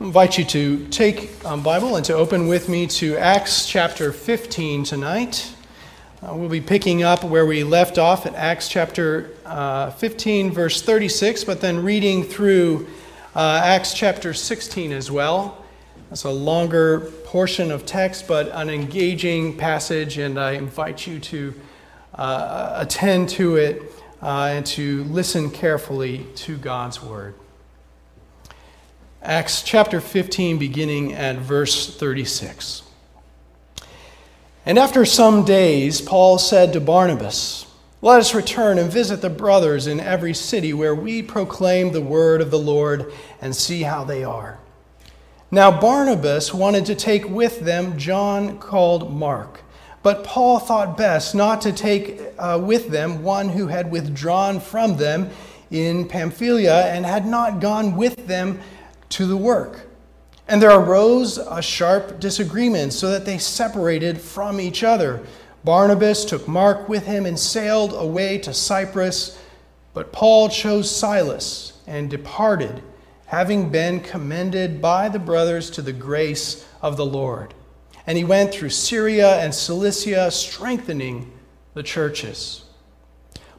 Invite you to take a Bible and to open with me to Acts chapter 15 tonight. Uh, we'll be picking up where we left off at Acts chapter uh, 15, verse 36, but then reading through uh, Acts chapter 16 as well. It's a longer portion of text, but an engaging passage, and I invite you to uh, attend to it uh, and to listen carefully to God's word. Acts chapter 15, beginning at verse 36. And after some days, Paul said to Barnabas, Let us return and visit the brothers in every city where we proclaim the word of the Lord and see how they are. Now, Barnabas wanted to take with them John called Mark. But Paul thought best not to take uh, with them one who had withdrawn from them in Pamphylia and had not gone with them to the work. And there arose a sharp disagreement, so that they separated from each other. Barnabas took Mark with him and sailed away to Cyprus, but Paul chose Silas and departed, having been commended by the brothers to the grace of the Lord. And he went through Syria and Cilicia, strengthening the churches.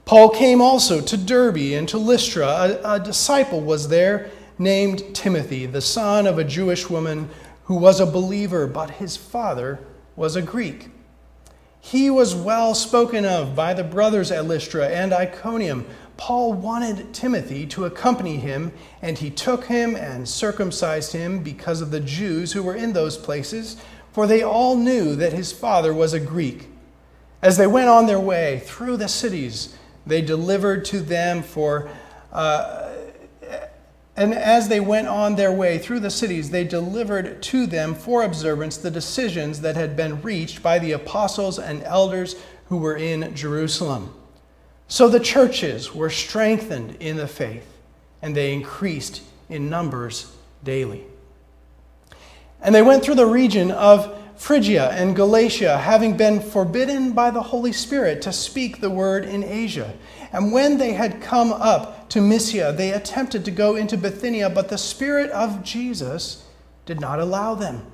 Paul came also to Derbe and to Lystra. A, a, disciple was there named Timothy, the son of a Jewish woman who was a believer, but his father was a Greek. He was well spoken of by the brothers at Lystra and Iconium. Paul wanted Timothy to accompany him, and he took him and circumcised him because of the Jews who were in those places for they all knew that his father was a Greek. As they went on their way through the cities, they delivered to them for, uh, and as they went on their way through the cities, they delivered to them for observance the decisions that had been reached by the apostles and elders who were in Jerusalem. So the churches were strengthened in the faith, and they increased in numbers daily. And they went through the region of Phrygia and Galatia, having been forbidden by the Holy Spirit to speak the word in Asia. And when they had come up to Mysia, they attempted to go into Bithynia, but the Spirit of Jesus did not allow them.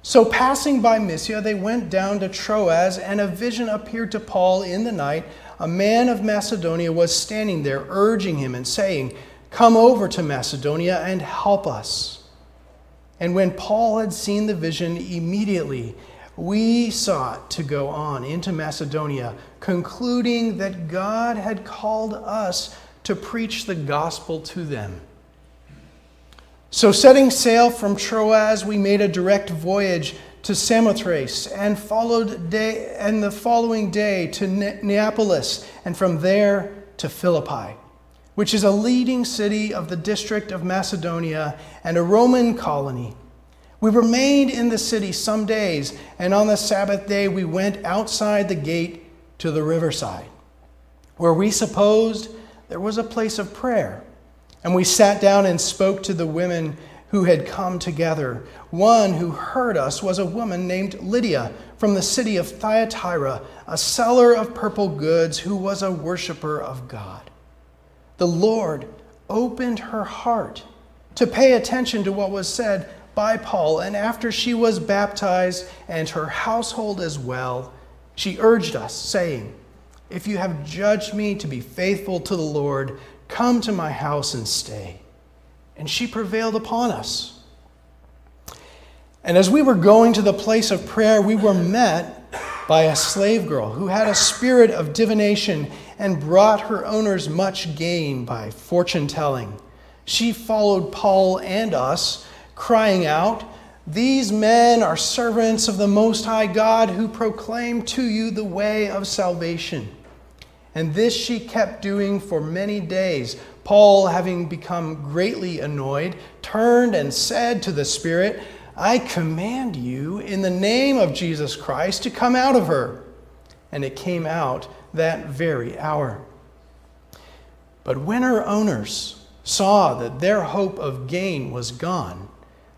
So, passing by Mysia, they went down to Troas, and a vision appeared to Paul in the night. A man of Macedonia was standing there, urging him and saying, Come over to Macedonia and help us. And when Paul had seen the vision, immediately we sought to go on into Macedonia, concluding that God had called us to preach the gospel to them. So, setting sail from Troas, we made a direct voyage to Samothrace and followed day, and the following day to Neapolis, and from there to Philippi which is a leading city of the district of Macedonia and a Roman colony. We remained in the city some days, and on the Sabbath day we went outside the gate to the riverside, where we supposed there was a place of prayer. And we sat down and spoke to the women who had come together. One who heard us was a woman named Lydia from the city of Thyatira, a seller of purple goods who was a worshiper of God the Lord opened her heart to pay attention to what was said by Paul. And after she was baptized and her household as well, she urged us, saying, If you have judged me to be faithful to the Lord, come to my house and stay. And she prevailed upon us. And as we were going to the place of prayer, we were met by a slave girl who had a spirit of divination and brought her owners much gain by fortune telling. She followed Paul and us, crying out, These men are servants of the Most High God who proclaim to you the way of salvation. And this she kept doing for many days. Paul, having become greatly annoyed, turned and said to the Spirit, I command you in the name of Jesus Christ to come out of her. And it came out that very hour. But when her owners saw that their hope of gain was gone,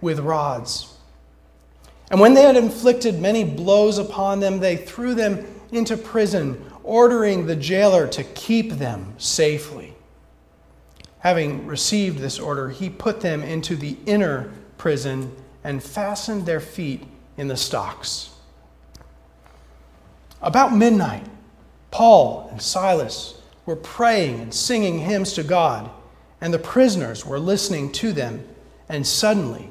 with rods. And when they had inflicted many blows upon them, they threw them into prison, ordering the jailer to keep them safely. Having received this order, he put them into the inner prison and fastened their feet in the stocks. About midnight, Paul and Silas were praying and singing hymns to God, and the prisoners were listening to them. And suddenly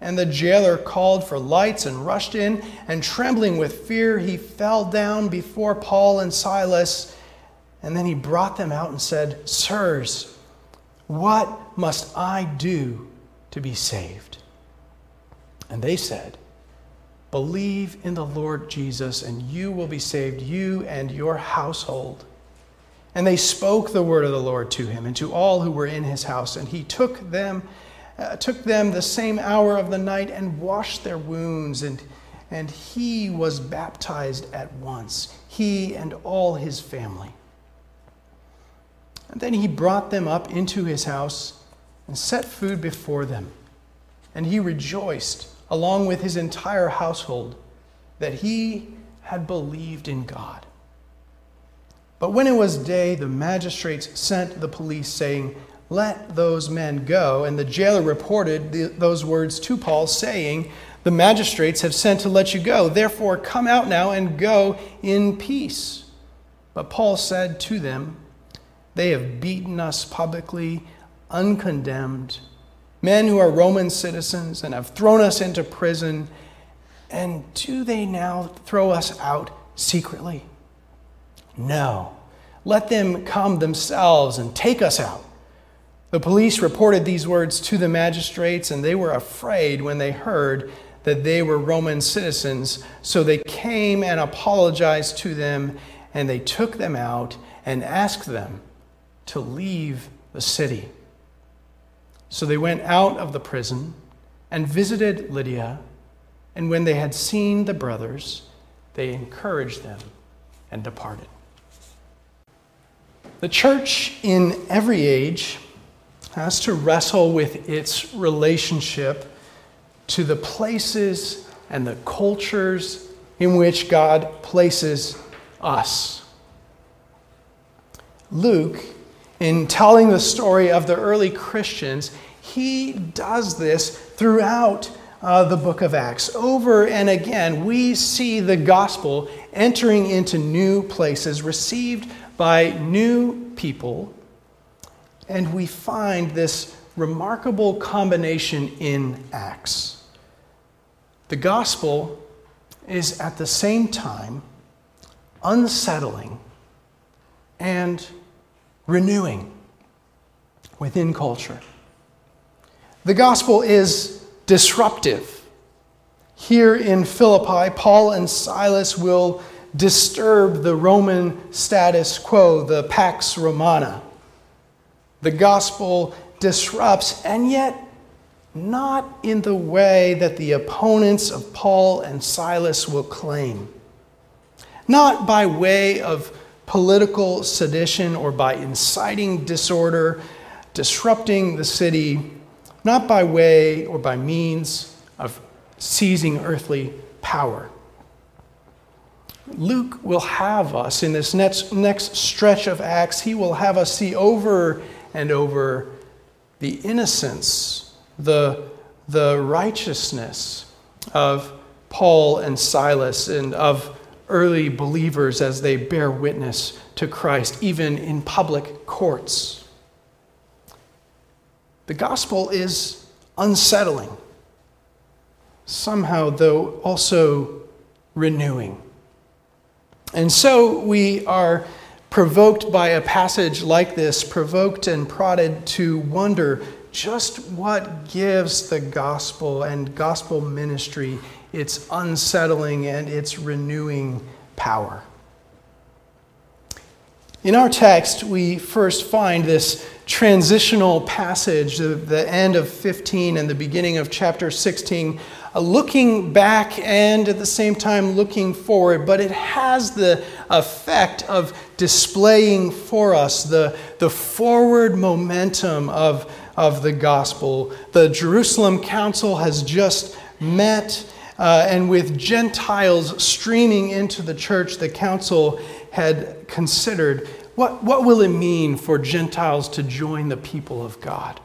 And the jailer called for lights and rushed in, and trembling with fear, he fell down before Paul and Silas. And then he brought them out and said, Sirs, what must I do to be saved? And they said, Believe in the Lord Jesus, and you will be saved, you and your household. And they spoke the word of the Lord to him and to all who were in his house. And he took them, uh, took them the same hour of the night and washed their wounds. And, and he was baptized at once, he and all his family. And then he brought them up into his house and set food before them. And he rejoiced, along with his entire household, that he had believed in God. But when it was day, the magistrates sent the police, saying, Let those men go. And the jailer reported the, those words to Paul, saying, The magistrates have sent to let you go. Therefore, come out now and go in peace. But Paul said to them, they have beaten us publicly, uncondemned. Men who are Roman citizens and have thrown us into prison. And do they now throw us out secretly? No. Let them come themselves and take us out. The police reported these words to the magistrates, and they were afraid when they heard that they were Roman citizens. So they came and apologized to them, and they took them out and asked them to leave the city. So they went out of the prison and visited Lydia, and when they had seen the brothers, they encouraged them and departed. The church in every age has to wrestle with its relationship to the places and the cultures in which God places us. Luke in telling the story of the early Christians, he does this throughout uh, the book of Acts. Over and again, we see the gospel entering into new places, received by new people, and we find this remarkable combination in Acts. The gospel is at the same time unsettling and renewing within culture. The gospel is disruptive. Here in Philippi, Paul and Silas will disturb the Roman status quo, the Pax Romana. The gospel disrupts, and yet not in the way that the opponents of Paul and Silas will claim. Not by way of political sedition or by inciting disorder, disrupting the city, not by way or by means of seizing earthly power. Luke will have us in this next, next stretch of Acts, he will have us see over and over the innocence, the, the righteousness of Paul and Silas and of early believers as they bear witness to Christ, even in public courts. The gospel is unsettling, somehow, though, also renewing. And so we are provoked by a passage like this, provoked and prodded to wonder just what gives the gospel and gospel ministry its unsettling and its renewing power. In our text, we first find this transitional passage, the, the end of 15 and the beginning of chapter 16, uh, looking back and at the same time looking forward, but it has the effect of displaying for us the, the forward momentum of, of the gospel. The Jerusalem Council has just met, uh, and with Gentiles streaming into the church, the council had considered what, what will it mean for Gentiles to join the people of God?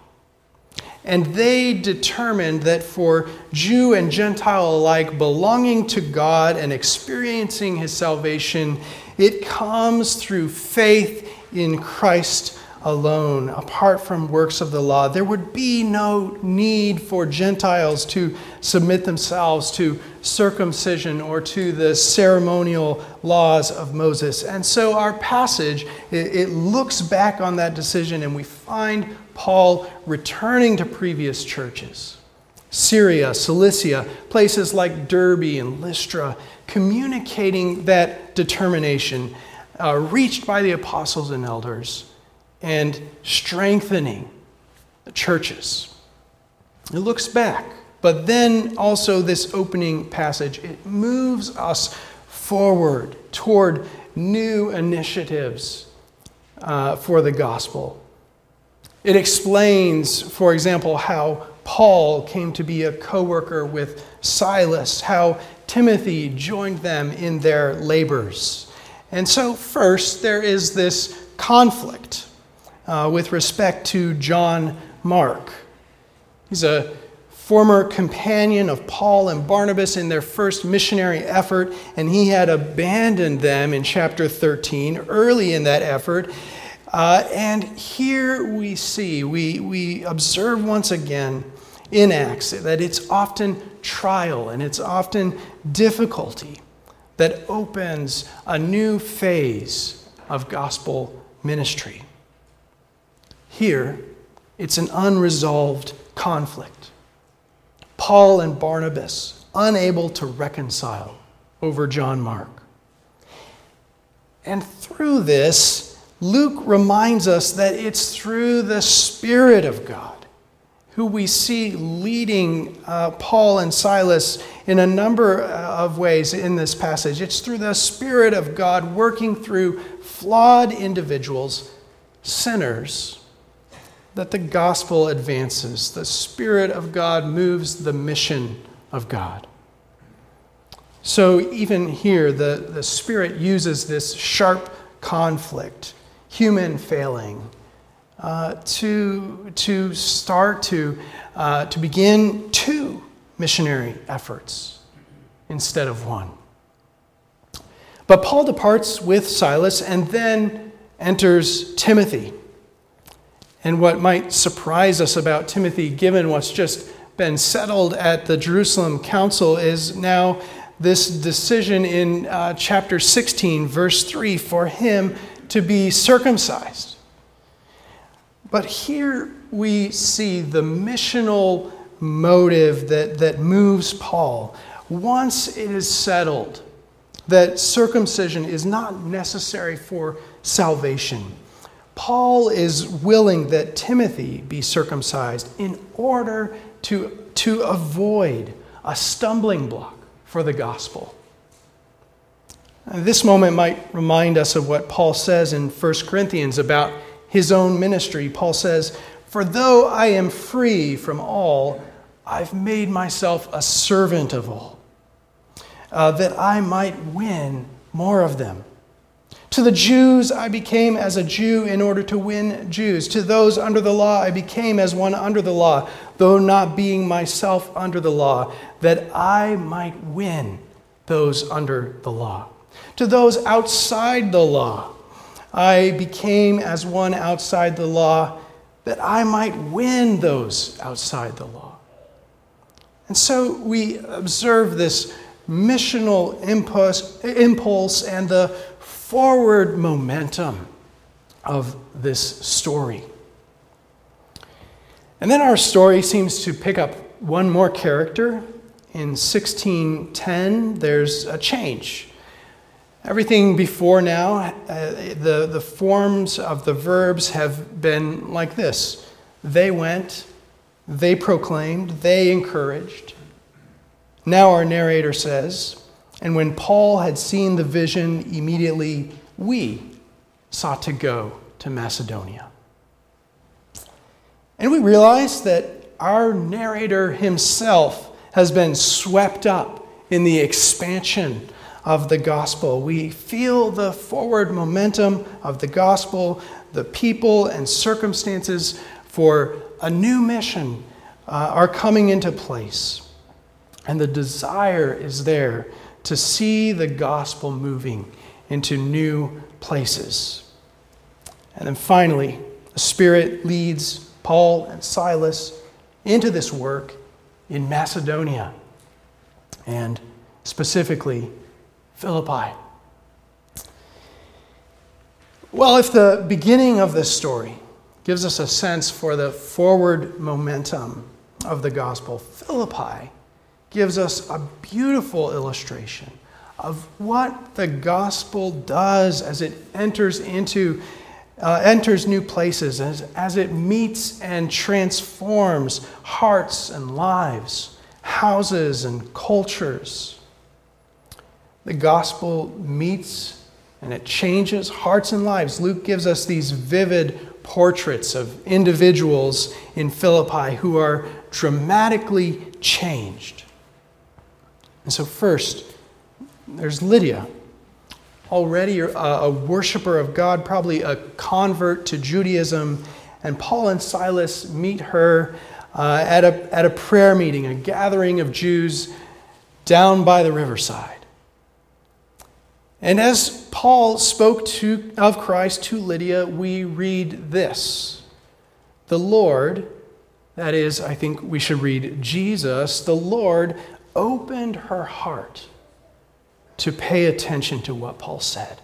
And they determined that for Jew and Gentile alike, belonging to God and experiencing his salvation, it comes through faith in Christ alone, apart from works of the law. There would be no need for Gentiles to submit themselves to circumcision or to the ceremonial laws of Moses. And so our passage, it, looks back on that decision and we find Paul returning to previous churches. Syria, Cilicia, places like Derbe and Lystra, communicating that determination uh, reached by the apostles and elders and strengthening the churches. It looks back, but then also this opening passage, it moves us forward toward new initiatives uh, for the gospel. It explains, for example, how Paul came to be a co worker with Silas, how Timothy joined them in their labors. And so, first, there is this conflict uh, with respect to John Mark. He's a former companion of Paul and Barnabas in their first missionary effort, and he had abandoned them in chapter 13, early in that effort. Uh, and here we see, we, we observe once again in Acts that it's often trial and it's often difficulty that opens a new phase of gospel ministry. Here, it's an unresolved conflict. Paul and Barnabas unable to reconcile over John Mark. And through this, Luke reminds us that it's through the Spirit of God who we see leading uh, Paul and Silas in a number of ways in this passage. It's through the Spirit of God working through flawed individuals, sinners, that the gospel advances. The Spirit of God moves the mission of God. So, even here, the, the Spirit uses this sharp conflict, human failing, uh, to, to start to, uh, to begin two missionary efforts instead of one. But Paul departs with Silas and then enters Timothy. And what might surprise us about Timothy, given what's just been settled at the Jerusalem Council, is now this decision in uh, chapter 16, verse 3, for him to be circumcised. But here we see the missional motive that, that moves Paul. Once it is settled that circumcision is not necessary for salvation, Paul is willing that Timothy be circumcised in order to, to avoid a stumbling block for the gospel. This moment might remind us of what Paul says in 1 Corinthians about his own ministry. Paul says, For though I am free from all, I've made myself a servant of all, uh, that I might win more of them. To the Jews, I became as a Jew in order to win Jews. To those under the law, I became as one under the law, though not being myself under the law, that I might win those under the law. To those outside the law, I became as one outside the law, that I might win those outside the law. And so we observe this missional impulse, impulse and the forward momentum of this story. And then our story seems to pick up one more character. In 1610, there's a change. Everything before now, uh, the, the forms of the verbs have been like this they went, they proclaimed, they encouraged. Now our narrator says, and when Paul had seen the vision, immediately we sought to go to Macedonia. And we realize that our narrator himself has been swept up in the expansion of the gospel. We feel the forward momentum of the gospel, the people and circumstances for a new mission uh, are coming into place. And the desire is there to see the gospel moving into new places. And then finally, the Spirit leads Paul and Silas into this work in Macedonia and specifically Philippi. Well, if the beginning of this story gives us a sense for the forward momentum of the gospel, Philippi gives us a beautiful illustration of what the gospel does as it enters into uh, enters new places as, as it meets and transforms hearts and lives houses and cultures the gospel meets and it changes hearts and lives. Luke gives us these vivid portraits of individuals in Philippi who are dramatically changed. And so, first, there's Lydia, already a, a worshiper of God, probably a convert to Judaism. And Paul and Silas meet her uh, at, a, at a prayer meeting, a gathering of Jews down by the riverside. And as Paul spoke to, of Christ to Lydia, we read this The Lord, that is, I think we should read Jesus, the Lord opened her heart to pay attention to what Paul said.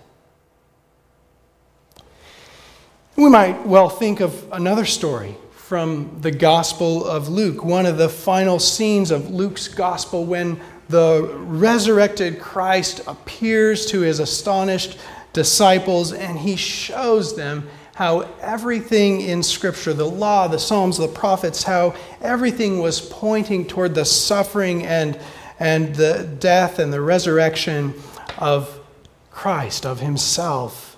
We might well think of another story from the Gospel of Luke, one of the final scenes of Luke's Gospel when the resurrected Christ appears to his astonished disciples and he shows them how everything in Scripture, the law, the Psalms, the prophets, how everything was pointing toward the suffering and, and the death and the resurrection of Christ, of Himself,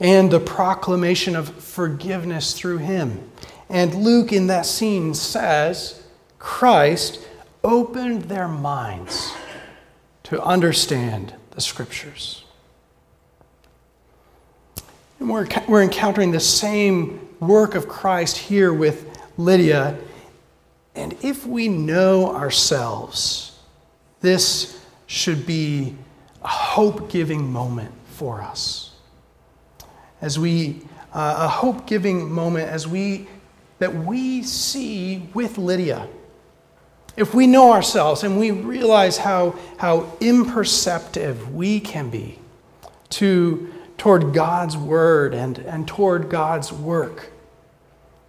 and the proclamation of forgiveness through Him. And Luke, in that scene, says, Christ opened their minds to understand the scriptures. And we're, we're encountering the same work of Christ here with Lydia. And if we know ourselves, this should be a hope giving moment for us. As we, uh, a hope giving moment as we, that we see with Lydia if we know ourselves and we realize how, how imperceptive we can be to, toward God's word and, and toward God's work,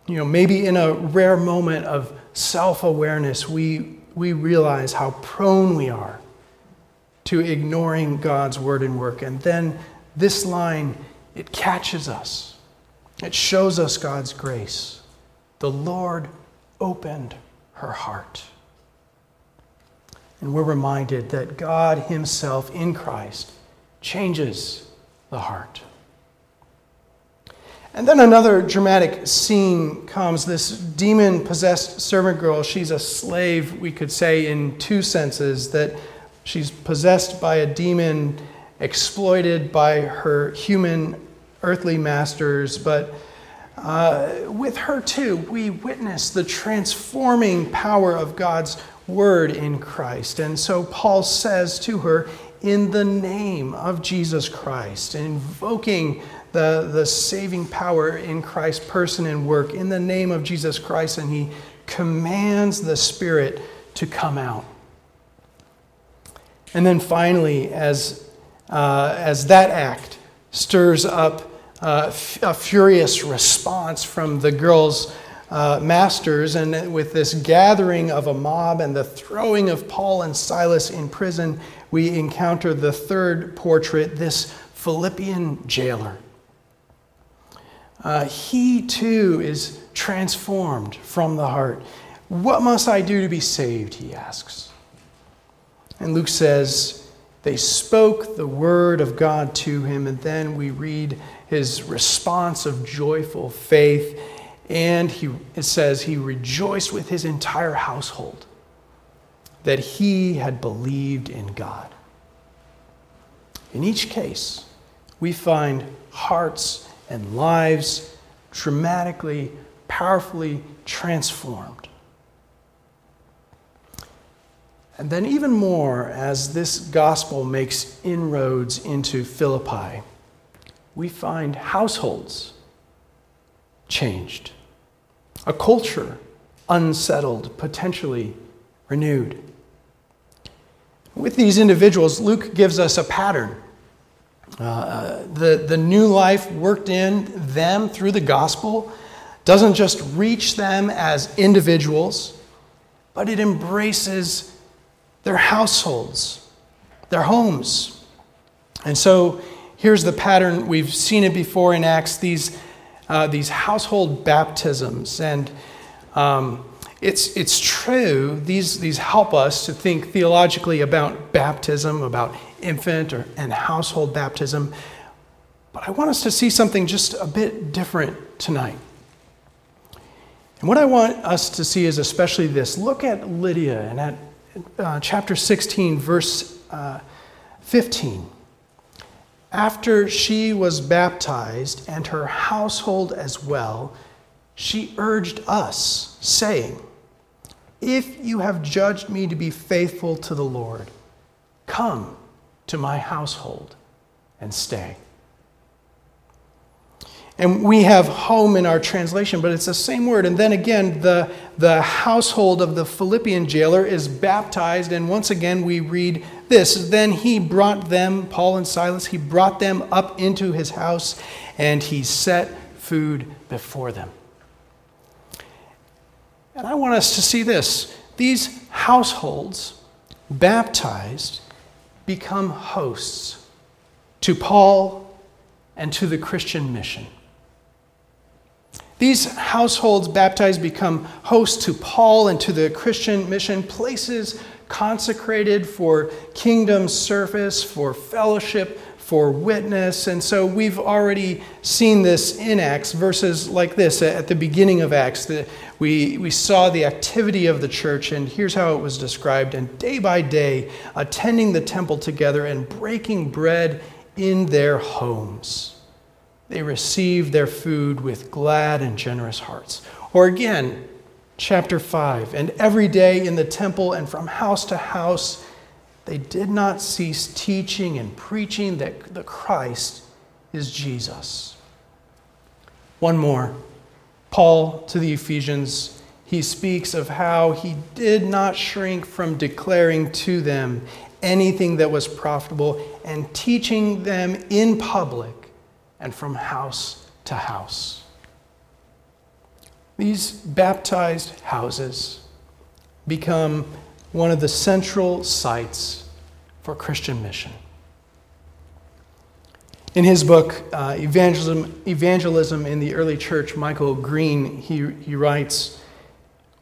you know, maybe in a rare moment of self awareness, we, we realize how prone we are to ignoring God's word and work. And then this line, it catches us, it shows us God's grace. The Lord opened her heart. And we're reminded that God Himself in Christ changes the heart. And then another dramatic scene comes this demon possessed servant girl. She's a slave, we could say, in two senses that she's possessed by a demon, exploited by her human earthly masters, but uh, with her too, we witness the transforming power of God's word in Christ. And so Paul says to her, in the name of Jesus Christ, invoking the, the saving power in Christ's person and work, in the name of Jesus Christ, and he commands the Spirit to come out. And then finally, as, uh, as that act stirs up uh, f- a furious response from the girls' uh, masters, and with this gathering of a mob and the throwing of Paul and Silas in prison, we encounter the third portrait, this Philippian jailer. Uh, he too is transformed from the heart. What must I do to be saved? He asks. And Luke says, They spoke the word of God to him, and then we read his response of joyful faith. And he, it says, He rejoiced with his entire household that he had believed in God. In each case, we find hearts and lives dramatically, powerfully transformed. And then, even more, as this gospel makes inroads into Philippi, we find households changed, a culture unsettled, potentially renewed. With these individuals, Luke gives us a pattern. Uh, the, the new life worked in them through the gospel doesn't just reach them as individuals, but it embraces their households, their homes. And so here's the pattern. We've seen it before in Acts these, uh, these household baptisms. And um, it's, it's true, these, these help us to think theologically about baptism, about infant or, and household baptism. But I want us to see something just a bit different tonight. And what I want us to see is especially this look at Lydia and at uh, chapter 16, verse uh, 15. After she was baptized and her household as well, she urged us, saying, If you have judged me to be faithful to the Lord, come to my household and stay. And we have home in our translation, but it's the same word. And then again, the, the household of the Philippian jailer is baptized. And once again, we read this Then he brought them, Paul and Silas, he brought them up into his house and he set food before them. And I want us to see this. These households, baptized, become hosts to Paul and to the Christian mission. These households baptized become hosts to Paul and to the Christian mission, places consecrated for kingdom service, for fellowship, for witness. And so we've already seen this in Acts, verses like this uh, at the beginning of Acts. That we, we saw the activity of the church, and here's how it was described. And day by day, attending the temple together and breaking bread in their homes they received their food with glad and generous hearts. Or again, chapter 5 And every day in the temple and from house to house, they did not cease teaching and preaching that the Christ is Jesus. One more. Paul to the Ephesians, he speaks of how he did not shrink from declaring to them anything that was profitable and teaching them in public and from house to house. These baptized houses become one of the central sites for Christian mission. In his book, uh, Evangelism, Evangelism in the Early Church, Michael Green, he, he writes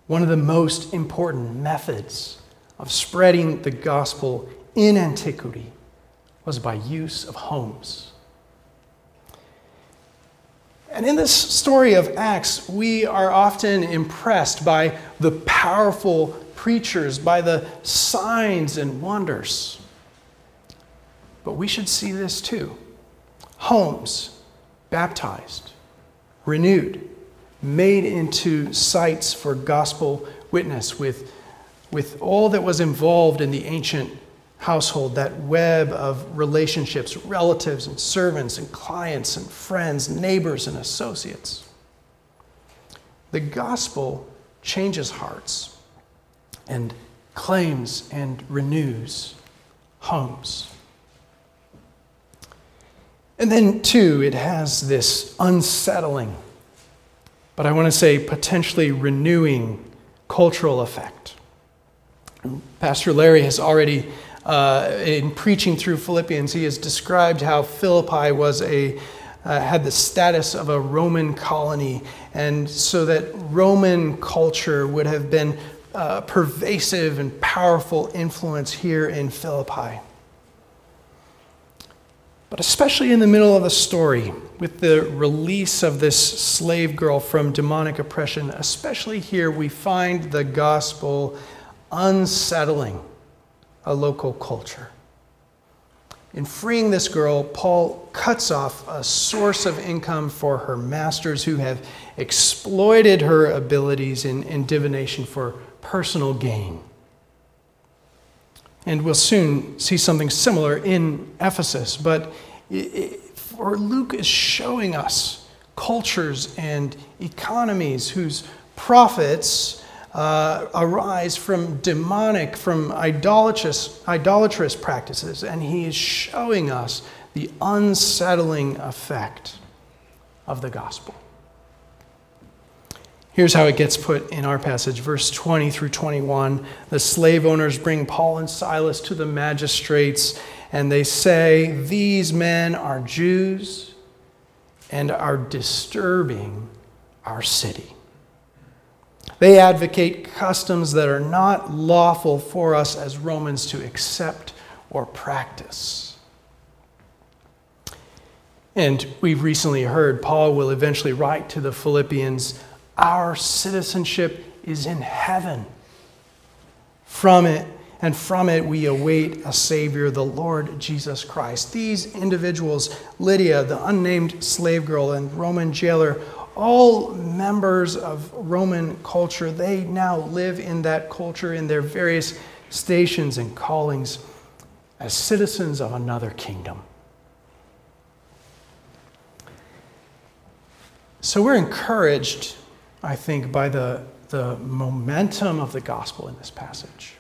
One of the most important methods of spreading the gospel in antiquity was by use of homes. And in this story of Acts, we are often impressed by the powerful preachers, by the signs and wonders. But we should see this too homes baptized, renewed, made into sites for gospel witness with, with all that was involved in the ancient household, that web of relationships, relatives and servants and clients and friends, neighbors and associates. The gospel changes hearts and claims and renews homes. And then, two, it has this unsettling, but I want to say potentially renewing cultural effect. Pastor Larry has already, uh, in preaching through Philippians, he has described how Philippi was a uh, had the status of a Roman colony, and so that Roman culture would have been uh, pervasive and powerful influence here in Philippi. But especially in the middle of the story, with the release of this slave girl from demonic oppression, especially here, we find the gospel unsettling a local culture. In freeing this girl, Paul cuts off a source of income for her masters who have exploited her abilities in, in divination for personal gain. And we'll soon see something similar in Ephesus. But it, Luke is showing us cultures and economies whose profits uh, arise from demonic, from idolatrous, idolatrous practices. And he is showing us the unsettling effect of the gospel. Here's how it gets put in our passage, verse 20 through 21. The slave owners bring Paul and Silas to the magistrates, and they say, These men are Jews and are disturbing our city. They advocate customs that are not lawful for us as Romans to accept or practice. And we've recently heard Paul will eventually write to the Philippians our citizenship is in heaven. From it, and from it we await a Savior, the Lord Jesus Christ. These individuals, Lydia, the unnamed slave girl, and Roman jailer, all members of Roman culture, they now live in that culture in their various stations and callings as citizens of another kingdom. So we're encouraged I think, by the, the momentum of the gospel in this passage.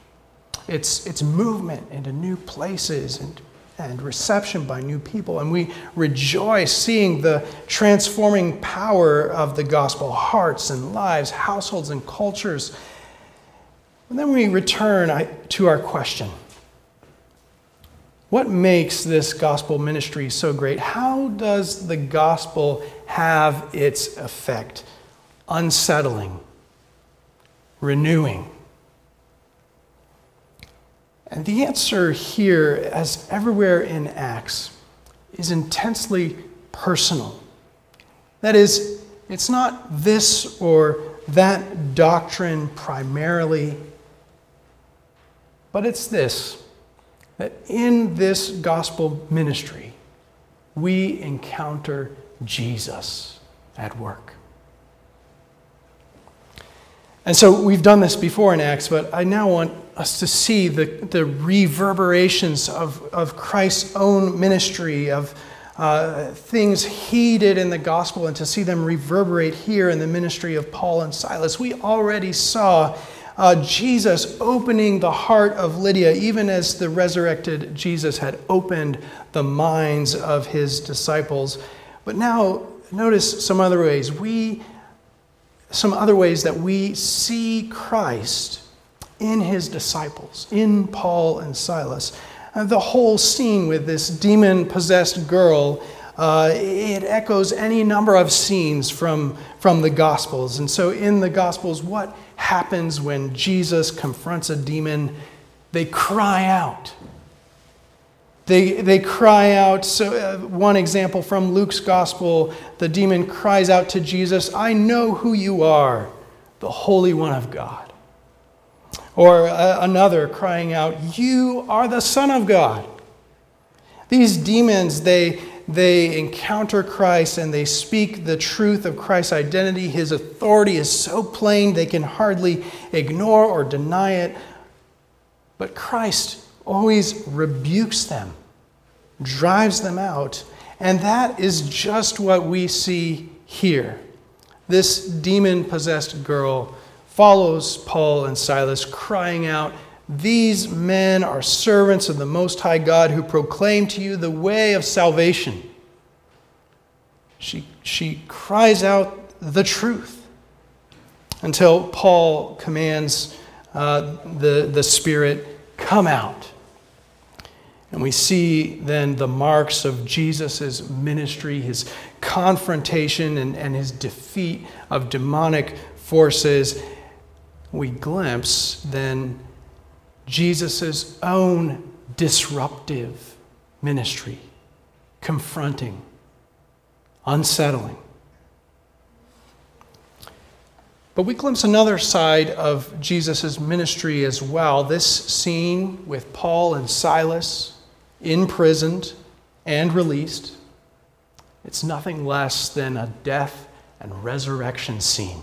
It's, it's movement into new places and, and reception by new people. And we rejoice seeing the transforming power of the gospel hearts and lives, households and cultures. And then we return to our question What makes this gospel ministry so great? How does the gospel have its effect? Unsettling, renewing? And the answer here, as everywhere in Acts, is intensely personal. That is, it's not this or that doctrine primarily, but it's this that in this gospel ministry, we encounter Jesus at work. And so we've done this before in Acts, but I now want us to see the, the reverberations of, of Christ's own ministry, of uh, things he did in the gospel, and to see them reverberate here in the ministry of Paul and Silas. We already saw uh, Jesus opening the heart of Lydia, even as the resurrected Jesus had opened the minds of his disciples. But now, notice some other ways. We some other ways that we see Christ in his disciples, in Paul and Silas. Uh, the whole scene with this demon possessed girl, uh, it echoes any number of scenes from, from the Gospels. And so, in the Gospels, what happens when Jesus confronts a demon? They cry out. They, they cry out. So, uh, one example from Luke's gospel the demon cries out to Jesus, I know who you are, the Holy One of God. Or uh, another crying out, You are the Son of God. These demons, they, they encounter Christ and they speak the truth of Christ's identity. His authority is so plain they can hardly ignore or deny it. But Christ always rebukes them, drives them out. And that is just what we see here. This demon possessed girl follows Paul and Silas, crying out, These men are servants of the Most High God who proclaim to you the way of salvation. She, she cries out the truth until Paul commands uh, the, the Spirit, come out. And we see then the marks of Jesus' ministry, his confrontation and, and his defeat of demonic forces. We glimpse then Jesus' own disruptive ministry, confronting, unsettling. But we glimpse another side of Jesus' ministry as well. This scene with Paul and Silas imprisoned and released, it's nothing less than a death and resurrection scene.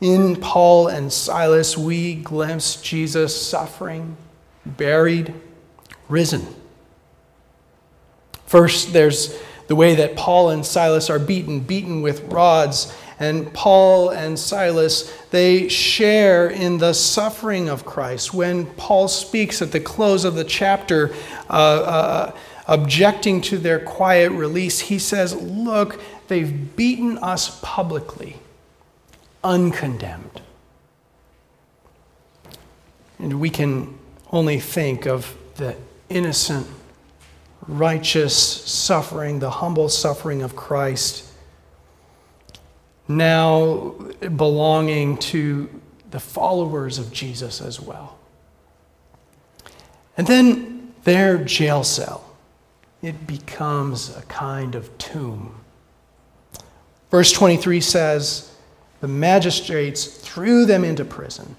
In Paul and Silas, we glimpse Jesus suffering, buried, risen. First, there's the way that Paul and Silas are beaten, beaten with rods. And Paul and Silas, they share in the suffering of Christ. When Paul speaks at the close of the chapter, uh, uh, objecting to their quiet release, he says, Look, they've beaten us publicly uncondemned. And we can only think of the innocent, righteous suffering, the humble suffering of Christ, now belonging to the followers of Jesus as well. And then their jail cell, it becomes a kind of tomb. Verse 23 says, the magistrates threw them into prison,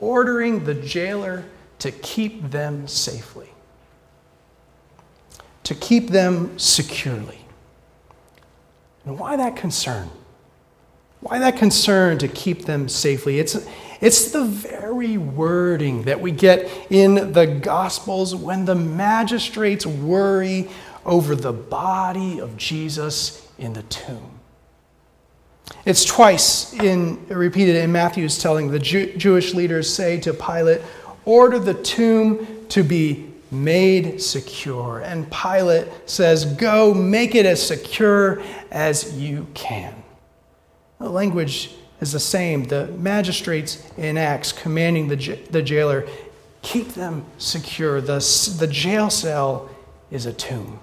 ordering the jailer to keep them safely, to keep them securely. And why that concern? Why that concern to keep them safely? It's, it's the very wording that we get in the Gospels when the magistrates worry over the body of Jesus in the tomb. It's twice in, repeated in Matthew's telling. The Jew, Jewish leaders say to Pilate, Order the tomb to be made secure. And Pilate says, Go make it as secure as you can. Language is the same. The magistrates in Acts commanding the, the jailer, keep them secure. The, the jail cell is a tomb.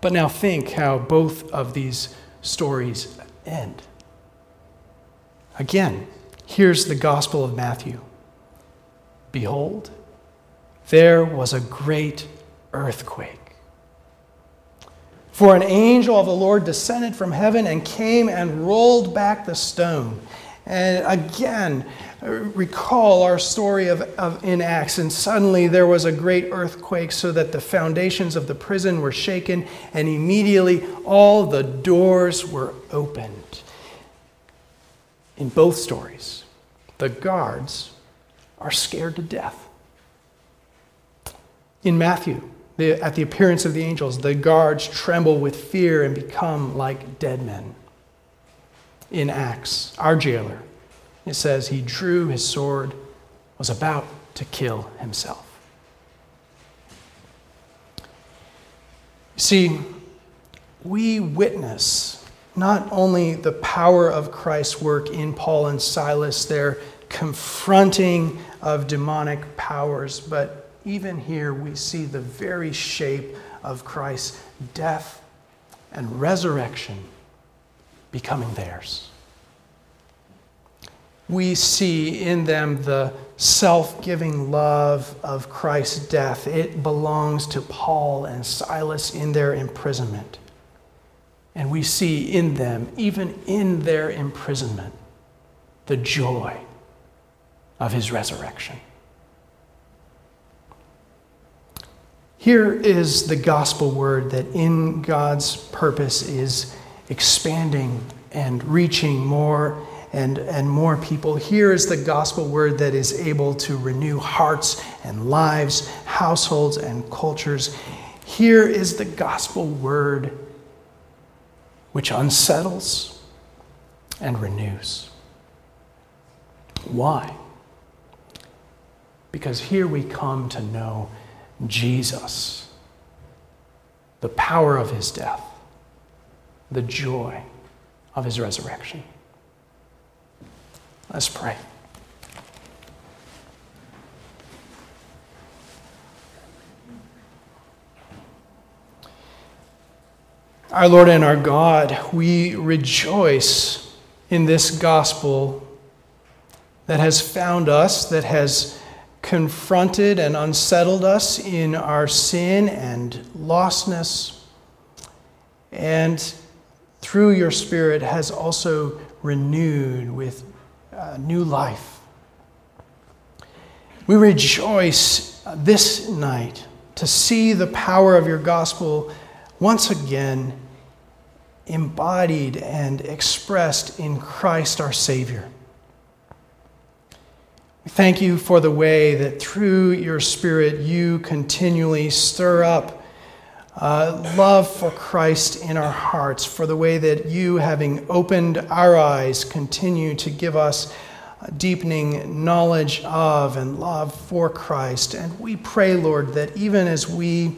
But now think how both of these stories end. Again, here's the Gospel of Matthew Behold, there was a great earthquake. For an angel of the Lord descended from heaven and came and rolled back the stone. And again, recall our story of, of, in Acts, and suddenly there was a great earthquake, so that the foundations of the prison were shaken, and immediately all the doors were opened. In both stories, the guards are scared to death. In Matthew, the, at the appearance of the angels, the guards tremble with fear and become like dead men. In Acts, our jailer it says he drew his sword, was about to kill himself. See, we witness not only the power of Christ's work in Paul and Silas, their confronting of demonic powers, but even here we see the very shape of Christ's death and resurrection becoming theirs we see in them the self giving love of Christ's death. It belongs to Paul and Silas in their imprisonment. And we see in them, even in their imprisonment, the joy of his resurrection. Here is the gospel word that in God's purpose is expanding and reaching more and, and more people. Here is the gospel word that is able to renew hearts and lives, households and cultures. Here is the gospel word which unsettles and renews. Why? because here we come to know Jesus, the power of his death, the joy of his resurrection. Let's pray. Our Lord and our God, we rejoice in this gospel that has found us, that has confronted and unsettled us in our sin and lostness, and through your Spirit has also renewed with uh, new life. We rejoice this night to see the power of your gospel once again embodied and expressed in Christ our Savior. Thank you for the way that through your Spirit you continually stir up uh, love for Christ in our hearts, for the way that you, having opened our eyes, continue to give us deepening knowledge of and love for Christ. And we pray, Lord, that even as we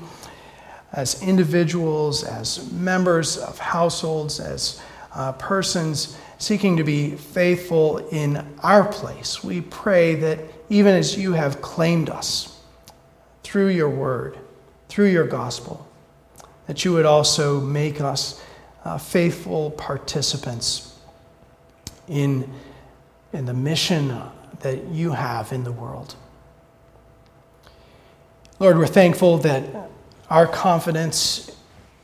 as individuals, as members of households, as uh, persons seeking to be faithful in our place. We pray that even as you have claimed us through your word, through your gospel, that you would also make us uh, faithful participants in, in the mission that you have in the world. Lord, we're thankful that our confidence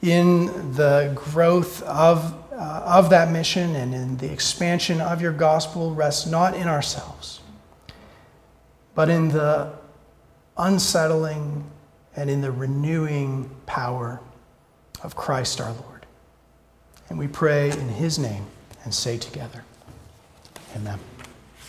in the growth of, uh, of that mission and in the expansion of your gospel rests not in ourselves, but in the unsettling and in the renewing power of Christ our Lord. And we pray in his name and say together, Amen.